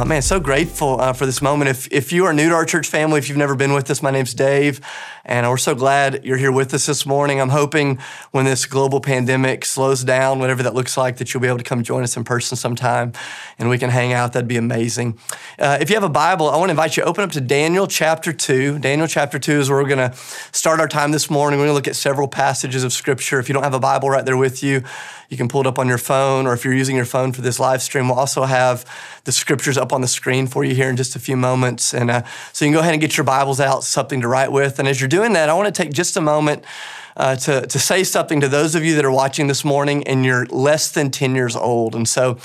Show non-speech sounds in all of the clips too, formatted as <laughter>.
Uh, man, so grateful uh, for this moment. If, if you are new to our church family, if you've never been with us, my name's Dave, and we're so glad you're here with us this morning. I'm hoping when this global pandemic slows down, whatever that looks like, that you'll be able to come join us in person sometime and we can hang out. That'd be amazing. Uh, if you have a Bible, I want to invite you to open up to Daniel chapter 2. Daniel chapter 2 is where we're going to start our time this morning. We're going to look at several passages of Scripture. If you don't have a Bible right there with you, you can pull it up on your phone, or if you're using your phone for this live stream, we'll also have the scriptures up on the screen for you here in just a few moments. And uh, so you can go ahead and get your Bibles out, something to write with. And as you're doing that, I want to take just a moment uh, to, to say something to those of you that are watching this morning and you're less than 10 years old. And so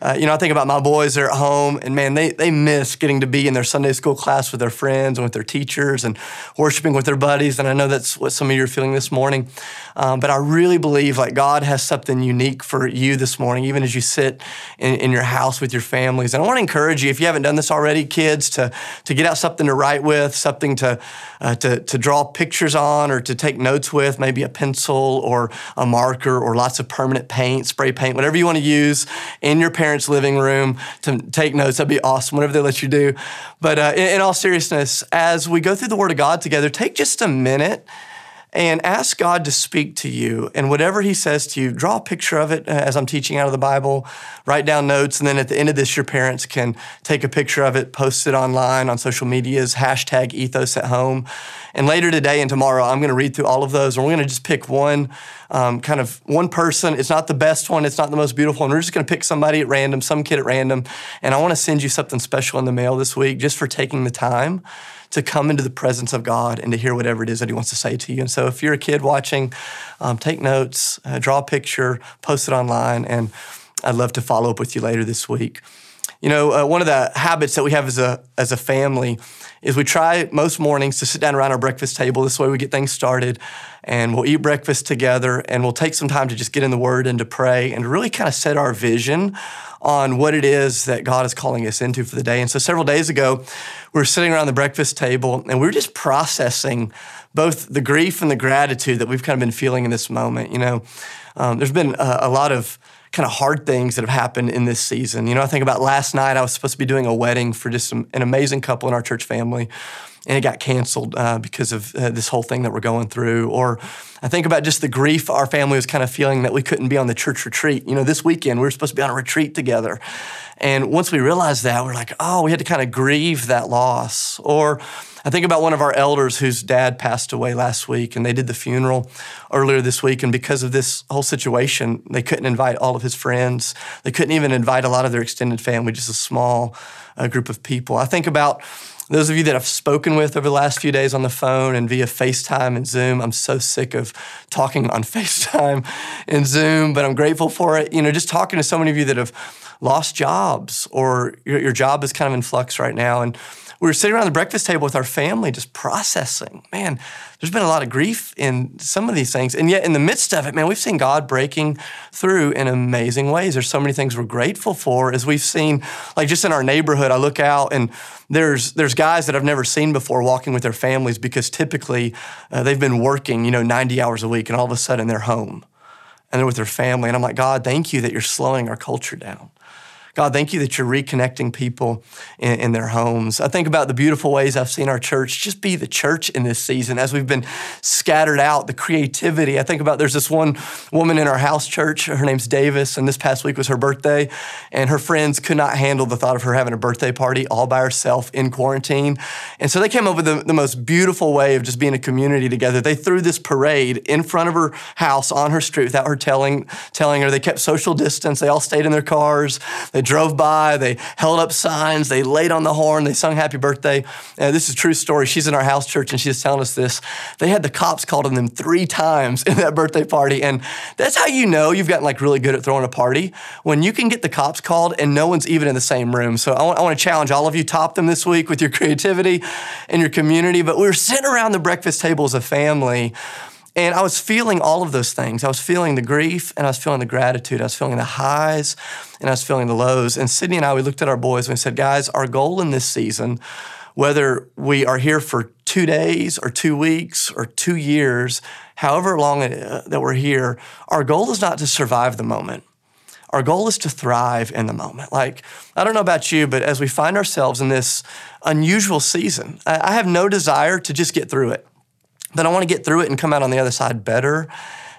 uh, you know, I think about my boys, they're at home, and man, they, they miss getting to be in their Sunday school class with their friends and with their teachers and worshiping with their buddies. And I know that's what some of you are feeling this morning. Um, but I really believe like God has something unique for you this morning, even as you sit in, in your house with your families. And I want to encourage you, if you haven't done this already, kids, to, to get out something to write with, something to, uh, to, to draw pictures on or to take notes with, maybe a pencil or a marker or lots of permanent paint, spray paint, whatever you want to use in your parents' parents' living room to take notes. That'd be awesome, whatever they let you do. But uh, in, in all seriousness, as we go through the Word of God together, take just a minute and ask God to speak to you. And whatever He says to you, draw a picture of it uh, as I'm teaching out of the Bible, write down notes, and then at the end of this, your parents can take a picture of it, post it online on social medias, hashtag ethos at home. And later today and tomorrow, I'm going to read through all of those, and we're going to just pick one um, kind of one person. It's not the best one, it's not the most beautiful one. We're just going to pick somebody at random, some kid at random. And I want to send you something special in the mail this week just for taking the time to come into the presence of God and to hear whatever it is that He wants to say to you. And so, if you're a kid watching, um, take notes, uh, draw a picture, post it online, and I'd love to follow up with you later this week. You know, uh, one of the habits that we have as a as a family is we try most mornings to sit down around our breakfast table. This way, we get things started, and we'll eat breakfast together, and we'll take some time to just get in the Word and to pray and really kind of set our vision on what it is that God is calling us into for the day. And so several days ago, we were sitting around the breakfast table and we were just processing both the grief and the gratitude that we've kind of been feeling in this moment. You know, um, there's been a, a lot of kind of hard things that have happened in this season. You know, I think about last night, I was supposed to be doing a wedding for just some, an amazing couple in our church family and it got canceled uh, because of uh, this whole thing that we're going through. Or I think about just the grief our family was kind of feeling that we couldn't be on the church retreat. You know, this weekend we were supposed to be on a retreat together. And once we realized that, we're like, oh, we had to kind of grieve that loss. Or I think about one of our elders whose dad passed away last week, and they did the funeral earlier this week. And because of this whole situation, they couldn't invite all of his friends. They couldn't even invite a lot of their extended family, just a small uh, group of people. I think about those of you that I've spoken with over the last few days on the phone and via FaceTime and Zoom, I'm so sick of talking on <laughs> FaceTime and Zoom, but I'm grateful for it. You know, just talking to so many of you that have lost jobs or your, your job is kind of in flux right now. And we were sitting around the breakfast table with our family just processing. Man, there's been a lot of grief in some of these things. And yet, in the midst of it, man, we've seen God breaking through in amazing ways. There's so many things we're grateful for as we've seen, like just in our neighborhood, I look out and there's, there's guys that I've never seen before walking with their families because typically uh, they've been working, you know, 90 hours a week and all of a sudden they're home and they're with their family. And I'm like, God, thank you that you're slowing our culture down. God, thank you that you're reconnecting people in, in, their homes. I think about the beautiful ways I've seen our church just be the church in this season as we've been scattered out, the creativity. I think about there's this one woman in our house church, her name's Davis, and this past week was her birthday, and her friends could not handle the thought of her having a birthday party all by herself in quarantine. And so they came up with the, the most beautiful way of just being a community together. They threw this parade in front of her house on her street without her telling, telling her. They kept social distance. They all stayed in their cars. They drove by, they held up signs, they laid on the horn, they sung happy birthday. Uh, this is true story. She's in our house church and she's telling us this. They had the cops called on them three times <laughs> in that birthday party. And that's how you know you've gotten like really good at throwing a party when you can get the cops called and no one's even in the same room. So I want, I want to challenge all of you, top them this week with your creativity and your community. But we were sitting around the breakfast table as a family. And I was feeling all of those things. I was feeling the grief and I was feeling the gratitude. I was feeling the highs and I was feeling the lows. And Sydney and I, we looked at our boys and we said, guys, our goal in this season, whether we are here for two days or two weeks or two years, however long uh, that we're here, our goal is not to survive the moment. Our goal is to thrive in the moment. Like, I don't know about you, but as we find ourselves in this unusual season, I have no desire to just get through it, but I want to get through it and come out on the other side better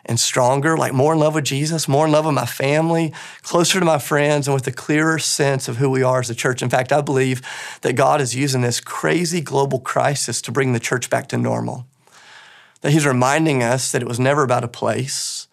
and stronger, like more in love with Jesus, more in love with my family, closer to my friends, and with a clearer sense of who we are as a church. In fact, I believe that God is using this crazy global crisis to bring the church back to normal. That He's reminding us that it was never about a place,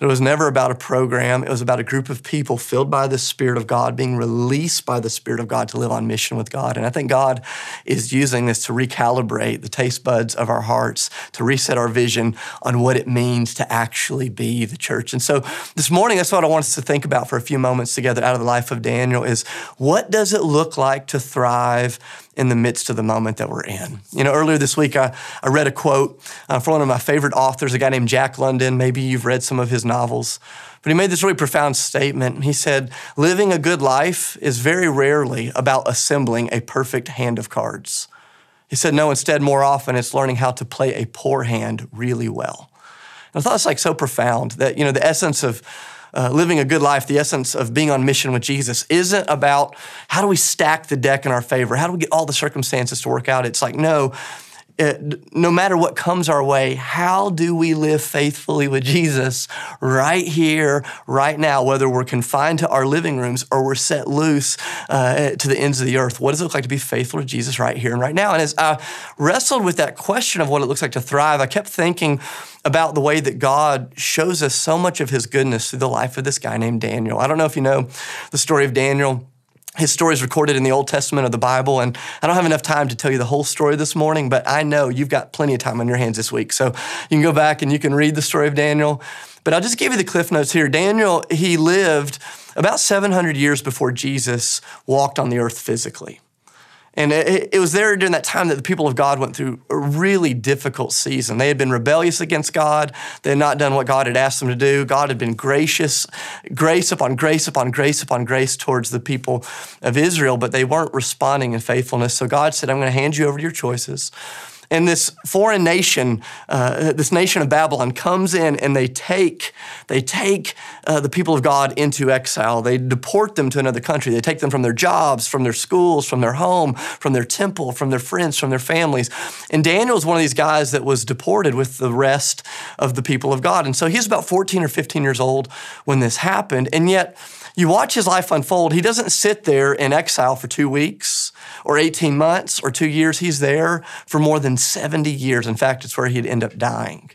it was never about a program. It was about a group of people filled by the Spirit of God, being released by the Spirit of God to live on mission with God. And I think God is using this to recalibrate the taste buds of our hearts, to reset our vision on what it means to actually be the church. And so this morning, that's what I want us to think about for a few moments together out of the life of Daniel is what does it look like to thrive in the midst of the moment that we're in. You know, earlier this week, I, I read a quote uh, from one of my favorite authors, a guy named Jack London. Maybe you've read some of his novels. But he made this really profound statement. He said, Living a good life is very rarely about assembling a perfect hand of cards. He said, No, instead, more often, it's learning how to play a poor hand really well. And I thought it's like so profound that, you know, the essence of uh, living a good life, the essence of being on mission with Jesus, isn't about how do we stack the deck in our favor? How do we get all the circumstances to work out? It's like, no, no matter what comes our way, how do we live faithfully with Jesus right here, right now, whether we're confined to our living rooms or we're set loose uh, to the ends of the earth? What does it look like to be faithful to Jesus right here and right now? And as I wrestled with that question of what it looks like to thrive, I kept thinking about the way that God shows us so much of his goodness through the life of this guy named Daniel. I don't know if you know the story of Daniel. His story is recorded in the Old Testament of the Bible, and I don't have enough time to tell you the whole story this morning, but I know you've got plenty of time on your hands this week. So you can go back and you can read the story of Daniel. But I'll just give you the cliff notes here. Daniel, he lived about 700 years before Jesus walked on the earth physically. And it, it, was there during that time that the people of God went through a really difficult season. They had been rebellious against God. They had not done what God had asked them to do. God had been gracious, grace upon grace upon grace upon grace towards the people of Israel, but they weren't responding in faithfulness. So God said, I'm going to hand you over to your choices. And this foreign nation, uh, this nation of Babylon, comes in and they take they take uh, the people of God into exile. They deport them to another country. They take them from their jobs, from their schools, from their home, from their temple, from their friends, from their families. And Daniel is one of these guys that was deported with the rest of the people of God. And so he's about 14 or 15 years old when this happened. And yet, you watch his life unfold. He doesn't sit there in exile for two weeks or 18 months or two years. He's there for more than 70 years. In fact, it's where he'd end up dying.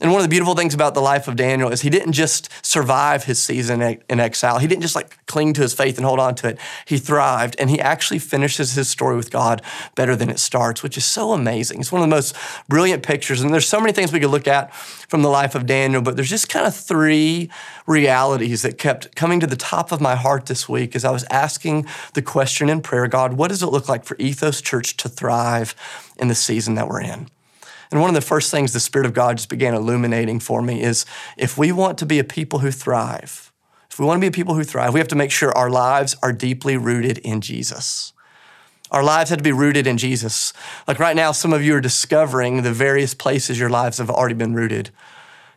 And one of the beautiful things about the life of Daniel is he didn't just survive his season in exile. He didn't just like cling to his faith and hold on to it. He thrived and he actually finishes his story with God better than it starts, which is so amazing. It's one of the most brilliant pictures. And there's so many things we could look at from the life of Daniel, but there's just kind of three realities that kept coming to the top of my heart this week as I was asking the question in prayer God, what does it look like for Ethos Church to thrive in the season that we're in? And one of the first things the Spirit of God just began illuminating for me is if we want to be a people who thrive, if we want to be a people who thrive, we have to make sure our lives are deeply rooted in Jesus. Our lives have to be rooted in Jesus. Like right now, some of you are discovering the various places your lives have already been rooted.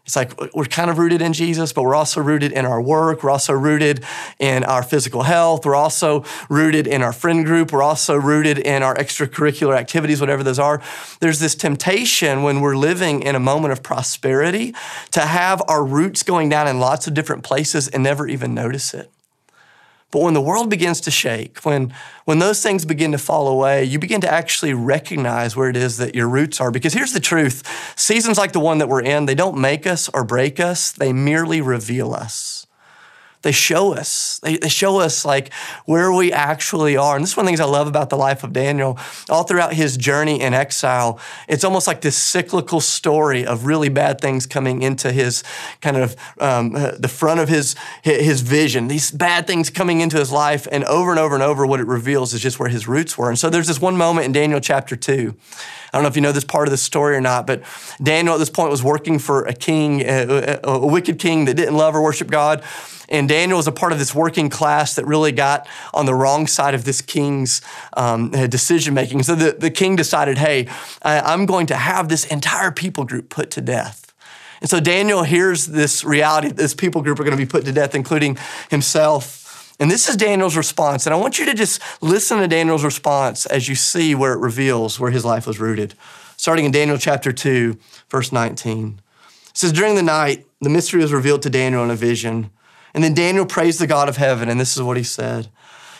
It's like we're kind of rooted in Jesus, but we're also rooted in our work. We're also rooted in our physical health. We're also rooted in our friend group. We're also rooted in our extracurricular activities, whatever those are. There's this temptation when we're living in a moment of prosperity to have our roots going down in lots of different places and never even notice it. But when the world begins to shake, when, when those things begin to fall away, you begin to actually recognize where it is that your roots are. Because here's the truth. Seasons like the one that we're in, they don't make us or break us, they merely reveal us they show us. They, they show us like where we actually are. And this is one of the things I love about the life of Daniel. All throughout his journey in exile, it's almost like this cyclical story of really bad things coming into his kind of um, uh, the front of his his vision. These bad things coming into his life, and over and over and over, what it reveals is just where his roots were. And so there's this one moment in Daniel chapter two. I don't know if you know this part of the story or not, but Daniel at this point was working for a king, a, a, a wicked king that didn't love or worship God. And Daniel was a part of this working class that really got on the wrong side of this king's um, decision making. So the, the king decided, hey, I, I'm going to have this entire people group put to death. And so Daniel hears this reality that this people group are going to be put to death, including himself. And this is Daniel's response. And I want you to just listen to Daniel's response as you see where it reveals where his life was rooted. Starting in Daniel chapter 2, verse 19. It says, During the night, the mystery was revealed to Daniel in a vision. And then Daniel praised the God of heaven, and this is what he said.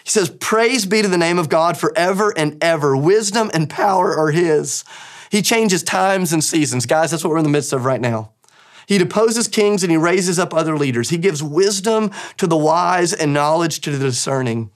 He says, Praise be to the name of God forever and ever. Wisdom and power are his. He changes times and seasons. Guys, that's what we're in the midst of right now. He deposes kings and he raises up other leaders. He gives wisdom to the wise and knowledge to the discerning.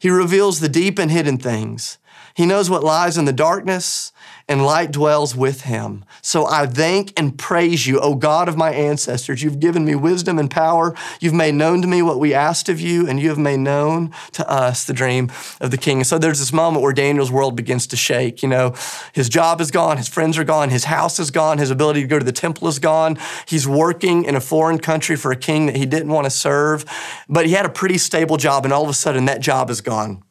He reveals the deep and hidden things. He knows what lies in the darkness and light dwells with him. So I thank and praise you, O God of my ancestors. You've given me wisdom and power. You've made known to me what we asked of you, and you have made known to us the dream of the king. And so there's this moment where Daniel's world begins to shake. You know, his job is gone, his friends are gone, his house is gone, his ability to go to the temple is gone. He's working in a foreign country for a king that he didn't want to serve, but he had a pretty stable job, and all of a sudden that job is gone.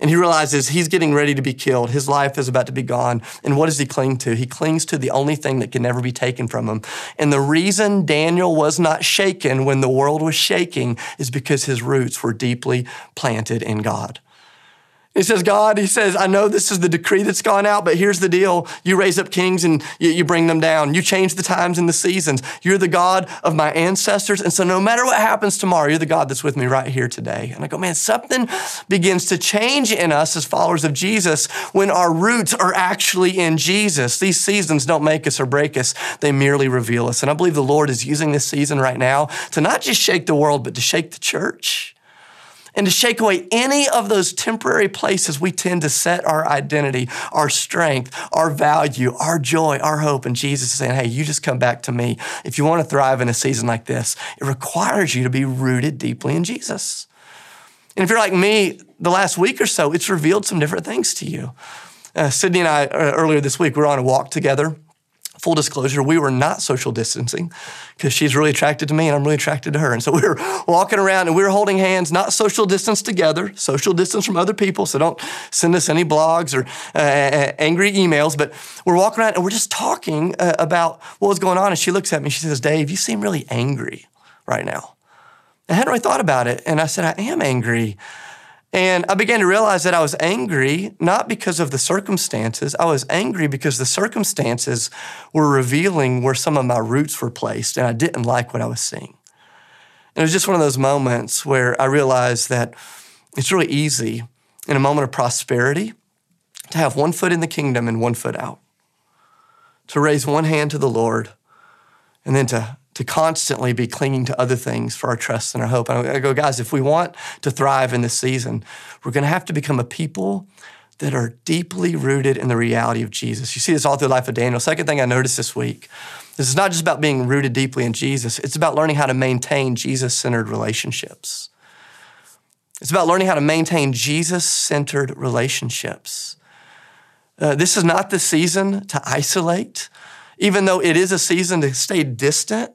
And he realizes he's getting ready to be killed. His life is about to be gone. And what does he cling to? He clings to the only thing that can never be taken from him. And the reason Daniel was not shaken when the world was shaking is because his roots were deeply planted in God. He says, God, he says, I know this is the decree that's gone out, but here's the deal. You raise up kings and you, you, bring them down. You change the times and the seasons. You're the God of my ancestors. And so no matter what happens tomorrow, you're the God that's with me right here today. And I go, man, something begins to change in us as followers of Jesus when our roots are actually in Jesus. These seasons don't make us or break us, they merely reveal us. And I believe the Lord is using this season right now to not just shake the world, but to shake the church and to shake away any of those temporary places we tend to set our identity, our strength, our value, our joy, our hope. And Jesus is saying, hey, you just come back to me. If you want to thrive in a season like this, it requires you to be rooted deeply in Jesus. And if you're like me, the last week or so, it's revealed some different things to you. Uh, Sydney and I, uh, earlier this week, we were on a walk together full disclosure, we were not social distancing because she's really attracted to me and I'm really attracted to her. And so <laughs> we were walking around and we were holding hands, not social distance together, social distance from other people. So don't send us any blogs or uh, angry emails. But we're walking around and we're just talking uh, about what was going on. And she looks at me, and she says, Dave, you seem really angry right now. I hadn't really thought about it. And I said, I am angry. And I began to realize that I was angry not because of the circumstances. I was angry because the circumstances were revealing where some of my roots were placed, and I didn't like what I was seeing. And it was just one of those moments where I realized that it's really easy in a moment of prosperity to have one foot in the kingdom and one foot out, to raise one hand to the Lord, and then to to constantly be clinging to other things for our trust and our hope. And I go, guys, if we want to thrive in this season, we're going to have to become a people that are deeply rooted in the reality of Jesus. You see this all through the life of Daniel. Second thing I noticed this week, this is not just about being rooted deeply in Jesus, it's about learning how to maintain Jesus centered relationships. It's about learning how to maintain Jesus centered relationships. Uh, this is not the season to isolate, even though it is a season to stay distant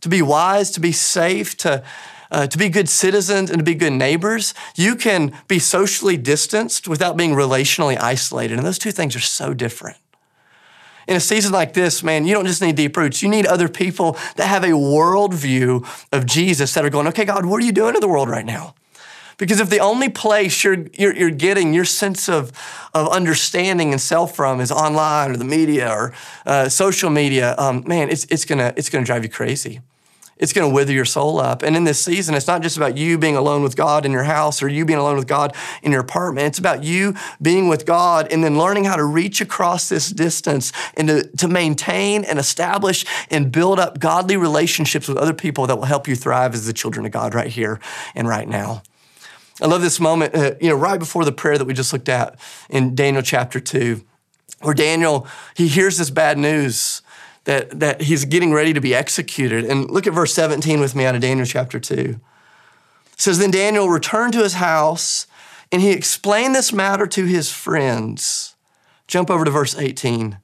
to be wise, to be safe, to, uh, to be good citizens, and to be good neighbors. You can be socially distanced without being relationally isolated. And those two things are so different. In a season like this, man, you don't just need deep roots. You need other people that have a worldview of Jesus that are going, okay, God, what are you doing to the world right now? Because if the only place you're, you're, you're, getting your sense of, of understanding and self from is online or the media or uh, social media, um, man, it's, it's to it's gonna drive you crazy it's going to wither your soul up. And in this season, it's not just about you being alone with God in your house or you being alone with God in your apartment. It's about you being with God and then learning how to reach across this distance and to, to maintain and establish and build up godly relationships with other people that will help you thrive as the children of God right here and right now. I love this moment, uh, you know, right before the prayer that we just looked at in Daniel chapter 2, where Daniel, he hears this bad news that, that he's getting ready to be executed. And look at verse 17 with me out of Daniel chapter 2. It says, Then Daniel returned to his house and he explained this matter to his friends. Jump over to verse 18.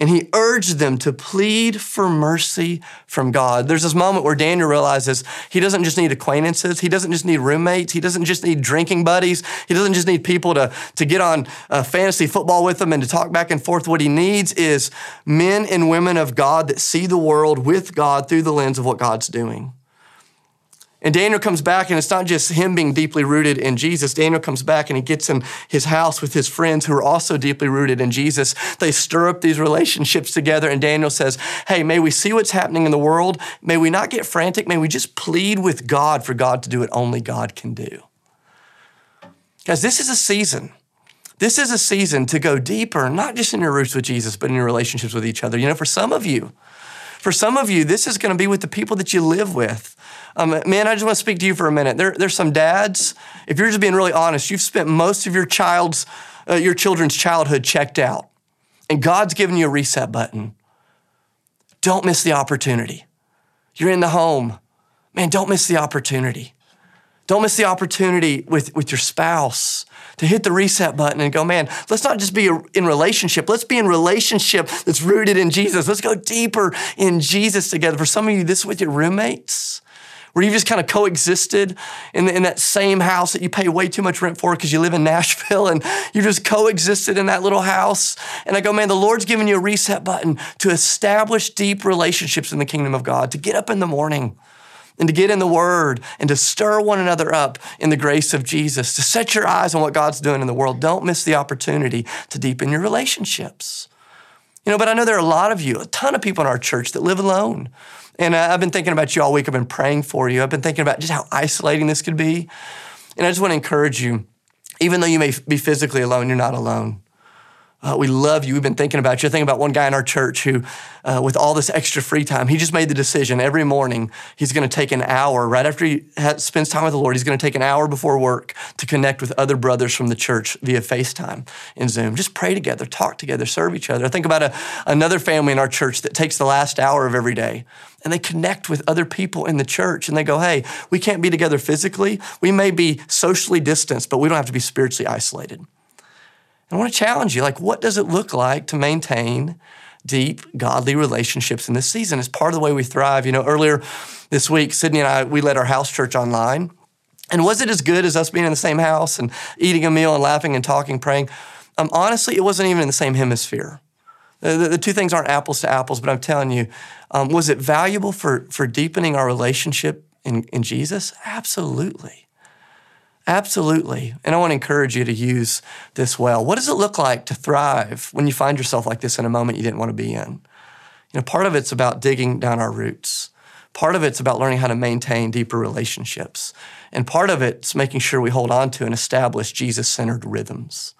And he urged them to plead for mercy from God. There's this moment where Daniel realizes he doesn't just need acquaintances, he doesn't just need roommates, he doesn't just need drinking buddies, he doesn't just need people to, to get on uh, fantasy football with him and to talk back and forth. What he needs is men and women of God that see the world with God through the lens of what God's doing. And Daniel comes back, and it's not just him being deeply rooted in Jesus. Daniel comes back and he gets in his house with his friends who are also deeply rooted in Jesus. They stir up these relationships together, and Daniel says, Hey, may we see what's happening in the world. May we not get frantic. May we just plead with God for God to do what only God can do. Guys, this is a season. This is a season to go deeper, not just in your roots with Jesus, but in your relationships with each other. You know, for some of you, for some of you, this is going to be with the people that you live with. Um, man, I just want to speak to you for a minute. There, there's some dads. If you're just being really honest, you've spent most of your child's, uh, your children's childhood checked out, and God's given you a reset button. Don't miss the opportunity. You're in the home, man. Don't miss the opportunity. Don't miss the opportunity with, with your spouse to hit the reset button and go, man, let's not just be in relationship. Let's be in relationship that's rooted in Jesus. Let's go deeper in Jesus together. For some of you, this is with your roommates where you've just kind of coexisted in, in that same house that you pay way too much rent for because you live in <laughs> Nashville and you just coexisted in that little house. And I go, man, the Lord's given you a reset button to establish deep relationships in the kingdom of God, to get up in the morning and to get in the Word and to stir one another up in the grace of Jesus, to set your eyes on what God's doing in the world. Don't miss the opportunity to deepen your relationships. You know, but I know there are a lot of you, a ton of people in our church that live alone. And uh, I've been thinking about you all week. I've been praying for you. I've been thinking about just how isolating this could be. And I just want to encourage you, even though you may be physically alone, you're not alone. Uh, we love you. We've been thinking about you. Thinking about one guy in our church who, uh, with all this extra free time, he just made the decision every morning he's going to take an hour right after he spends time with the Lord. He's going to take an hour before work to connect with other brothers from the church via FaceTime and Zoom. Just pray together, talk together, serve each other. I think about a, another family in our church that takes the last hour of every day and they connect with other people in the church and they go, hey, we can't be together physically. We may be socially distanced, but we don't have to be spiritually isolated. I want to challenge you like, what does it look like to maintain deep, godly relationships in this season? It's part of the way we thrive. You know, earlier this week, Sydney and I, we led our house church online. And was it as good as us being in the same house and eating a meal and laughing and talking, praying? Um, honestly, it wasn't even in the same hemisphere. The, the, two things aren't apples to apples, but I'm telling you, um, was it valuable for, for deepening our relationship in, in Jesus? Absolutely. Absolutely. And I want to encourage you to use this well. What does it look like to thrive when you find yourself like this in a moment you didn't want to be in? You know, part of it's about digging down our roots. Part of it's about learning how to maintain deeper relationships. And part of it's making sure we hold on to and establish Jesus centered rhythms.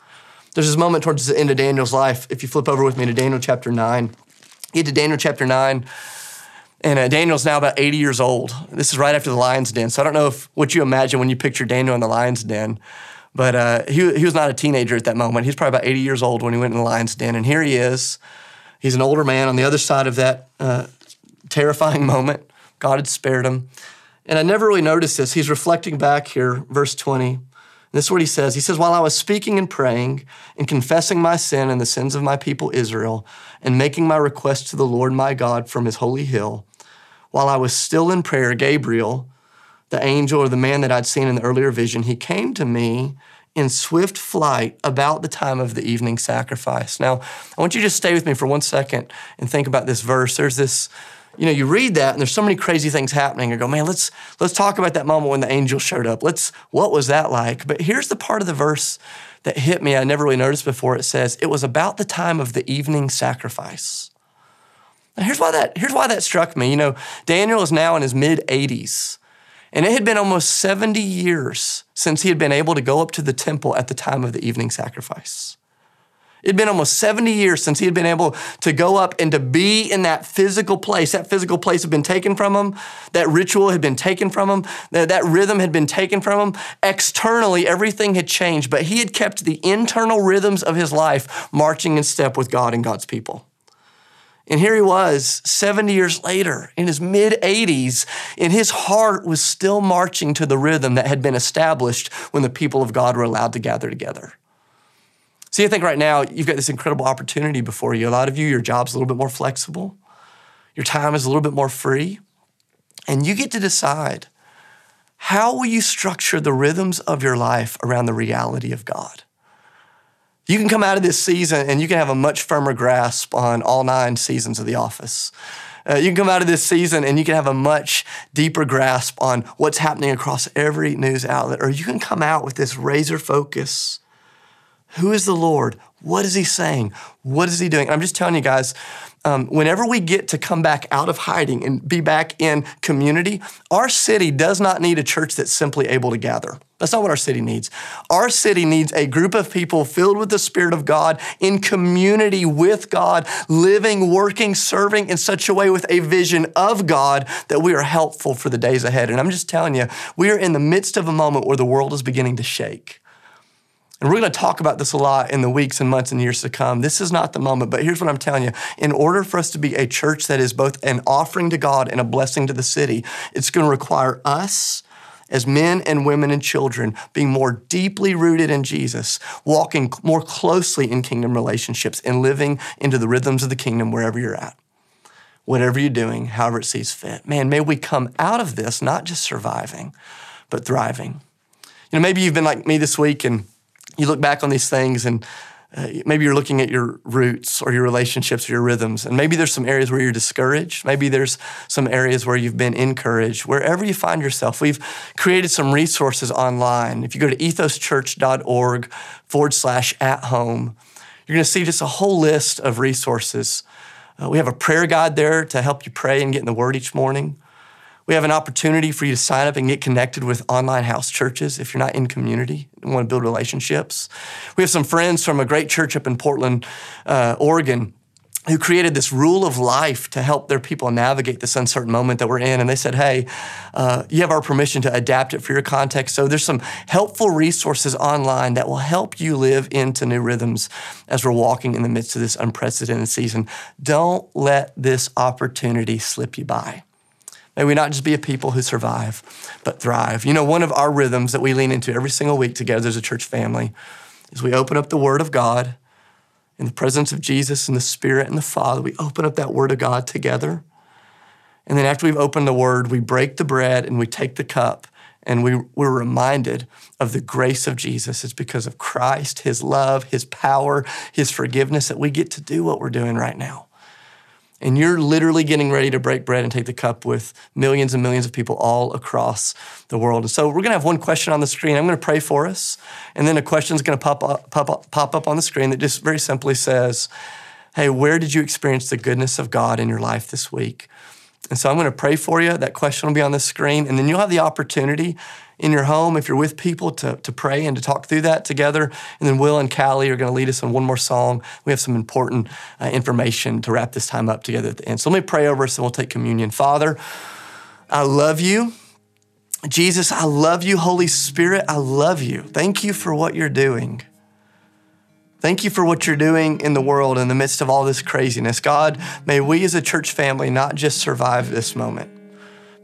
There's this moment towards the end of Daniel's life. If you flip over with me to Daniel chapter 9, get to Daniel chapter 9. And uh, Daniel's now about 80 years old. This is right after the lion's den. So I don't know if what you imagine when you picture Daniel in the lion's den, but uh, he, he was not a teenager at that moment. He's probably about 80 years old when he went in the lion's den. And here he is. He's an older man on the other side of that uh, terrifying <laughs> moment. God had spared him. And I never really noticed this. He's reflecting back here, verse 20. This is what he says. He says, While I was speaking and praying and confessing my sin and the sins of my people Israel, and making my request to the Lord my God from his holy hill, while I was still in prayer, Gabriel, the angel or the man that I'd seen in the earlier vision, he came to me in swift flight about the time of the evening sacrifice. Now, I want you to just stay with me for one second and think about this verse. There's this, you know, you read that and there's so many crazy things happening. I go, man, let's let's talk about that moment when the angel showed up. Let's what was that like? But here's the part of the verse that hit me. I never really noticed before. It says, it was about the time of the evening sacrifice. Here's why that here's why that struck me. You know, Daniel is now in his mid 80s. And it had been almost 70 years since he had been able to go up to the temple at the time of the evening sacrifice. It had been almost 70 years since he had been able to go up and to be in that physical place. That physical place had been taken from him. That ritual had been taken from him. That, that rhythm had been taken from him. Externally, everything had changed, but he had kept the internal rhythms of his life marching in step with God and God's people. And here he was 70 years later in his mid 80s, and his heart was still marching to the rhythm that had been established when the people of God were allowed to gather together. See, I think right now you've got this incredible opportunity before you. A lot of you, your job's a little bit more flexible, your time is a little bit more free, and you get to decide how will you structure the rhythms of your life around the reality of God. You can come out of this season and you can have a much firmer grasp on all nine seasons of The Office. Uh, you can come out of this season and you can have a much deeper grasp on what's happening across every news outlet, or you can come out with this razor focus who is the Lord? What is He saying? What is He doing? And I'm just telling you guys, um, whenever we get to come back out of hiding and be back in community, our city does not need a church that's simply able to gather. That's not what our city needs. Our city needs a group of people filled with the Spirit of God in community with God, living, working, serving in such a way with a vision of God that we are helpful for the days ahead. And I'm just telling you, we are in the midst of a moment where the world is beginning to shake. And we're going to talk about this a lot in the weeks and months and years to come. This is not the moment, but here's what I'm telling you. In order for us to be a church that is both an offering to God and a blessing to the city, it's going to require us as men and women and children being more deeply rooted in Jesus, walking more closely in kingdom relationships, and living into the rhythms of the kingdom wherever you're at. Whatever you're doing, however it sees fit. Man, may we come out of this not just surviving, but thriving. You know, maybe you've been like me this week and you look back on these things and uh, maybe you're looking at your roots or your relationships or your rhythms, and maybe there's some areas where you're discouraged. Maybe there's some areas where you've been encouraged. Wherever you find yourself, we've created some resources online. If you go to ethoschurch.org forward slash at home, you're going to see just a whole list of resources. Uh, we have a prayer guide there to help you pray and get in the Word each morning. We have an opportunity for you to sign up and get connected with online house churches if you're not in community and want to build relationships. We have some friends from a great church up in Portland, uh, Oregon who created this rule of life to help their people navigate this uncertain moment that we're in. And they said, hey, uh, you have our permission to adapt it for your context. So there's some helpful resources online that will help you live into new rhythms as we're walking in the midst of this unprecedented season. Don't let this opportunity slip you by. May we not just be a people who survive, but thrive. You know, one of our rhythms that we lean into every single week together as a church family is we open up the Word of God in the presence of Jesus and the Spirit and the Father. We open up that Word of God together. And then after we've opened the Word, we break the bread and we take the cup and we, we're reminded of the grace of Jesus. It's because of Christ, His love, His power, His forgiveness that we get to do what we're doing right now and you're literally getting ready to break bread and take the cup with millions and millions of people all across the world. And so we're going to have one question on the screen. I'm going to pray for us, and then a question is going to pop up, pop up, pop up on the screen that just very simply says, "Hey, where did you experience the goodness of God in your life this week?" And so I'm going to pray for you. That question will be on the screen, and then you'll have the opportunity in your home, if you're with people, to, to pray and to talk through that together. And then Will and Callie are going to lead us on one more song. We have some important uh, information to wrap this time up together at the end. So let me pray over us and we'll take communion. Father, I love you. Jesus, I love you. Holy Spirit, I love you. Thank you for what you're doing. Thank you for what you're doing in the world in the midst of all this craziness. God, may we as a church family not just survive this moment,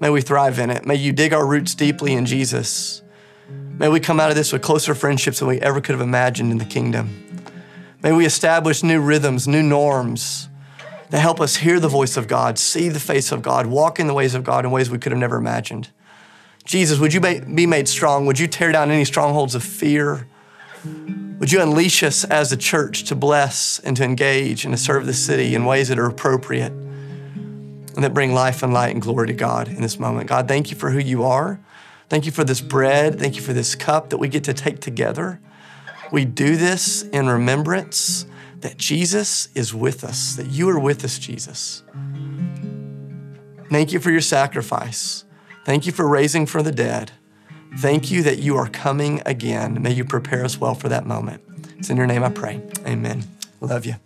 May we thrive in it. May you dig our roots deeply in Jesus. May we come out of this with closer friendships than we ever could have imagined in the kingdom. May we establish new rhythms, new norms that help us hear the voice of God, see the face of God, walk in the ways of God in ways we could have never imagined. Jesus, would you be made strong? Would you tear down any strongholds of fear? Would you unleash us as a church to bless and to engage and to serve the city in ways that are appropriate? And that bring life and light and glory to God in this moment. God, thank you for who you are. Thank you for this bread. Thank you for this cup that we get to take together. We do this in remembrance that Jesus is with us, that you are with us, Jesus. Thank you for your sacrifice. Thank you for raising from the dead. Thank you that you are coming again. May you prepare us well for that moment. It's in your name I pray. Amen. Love you.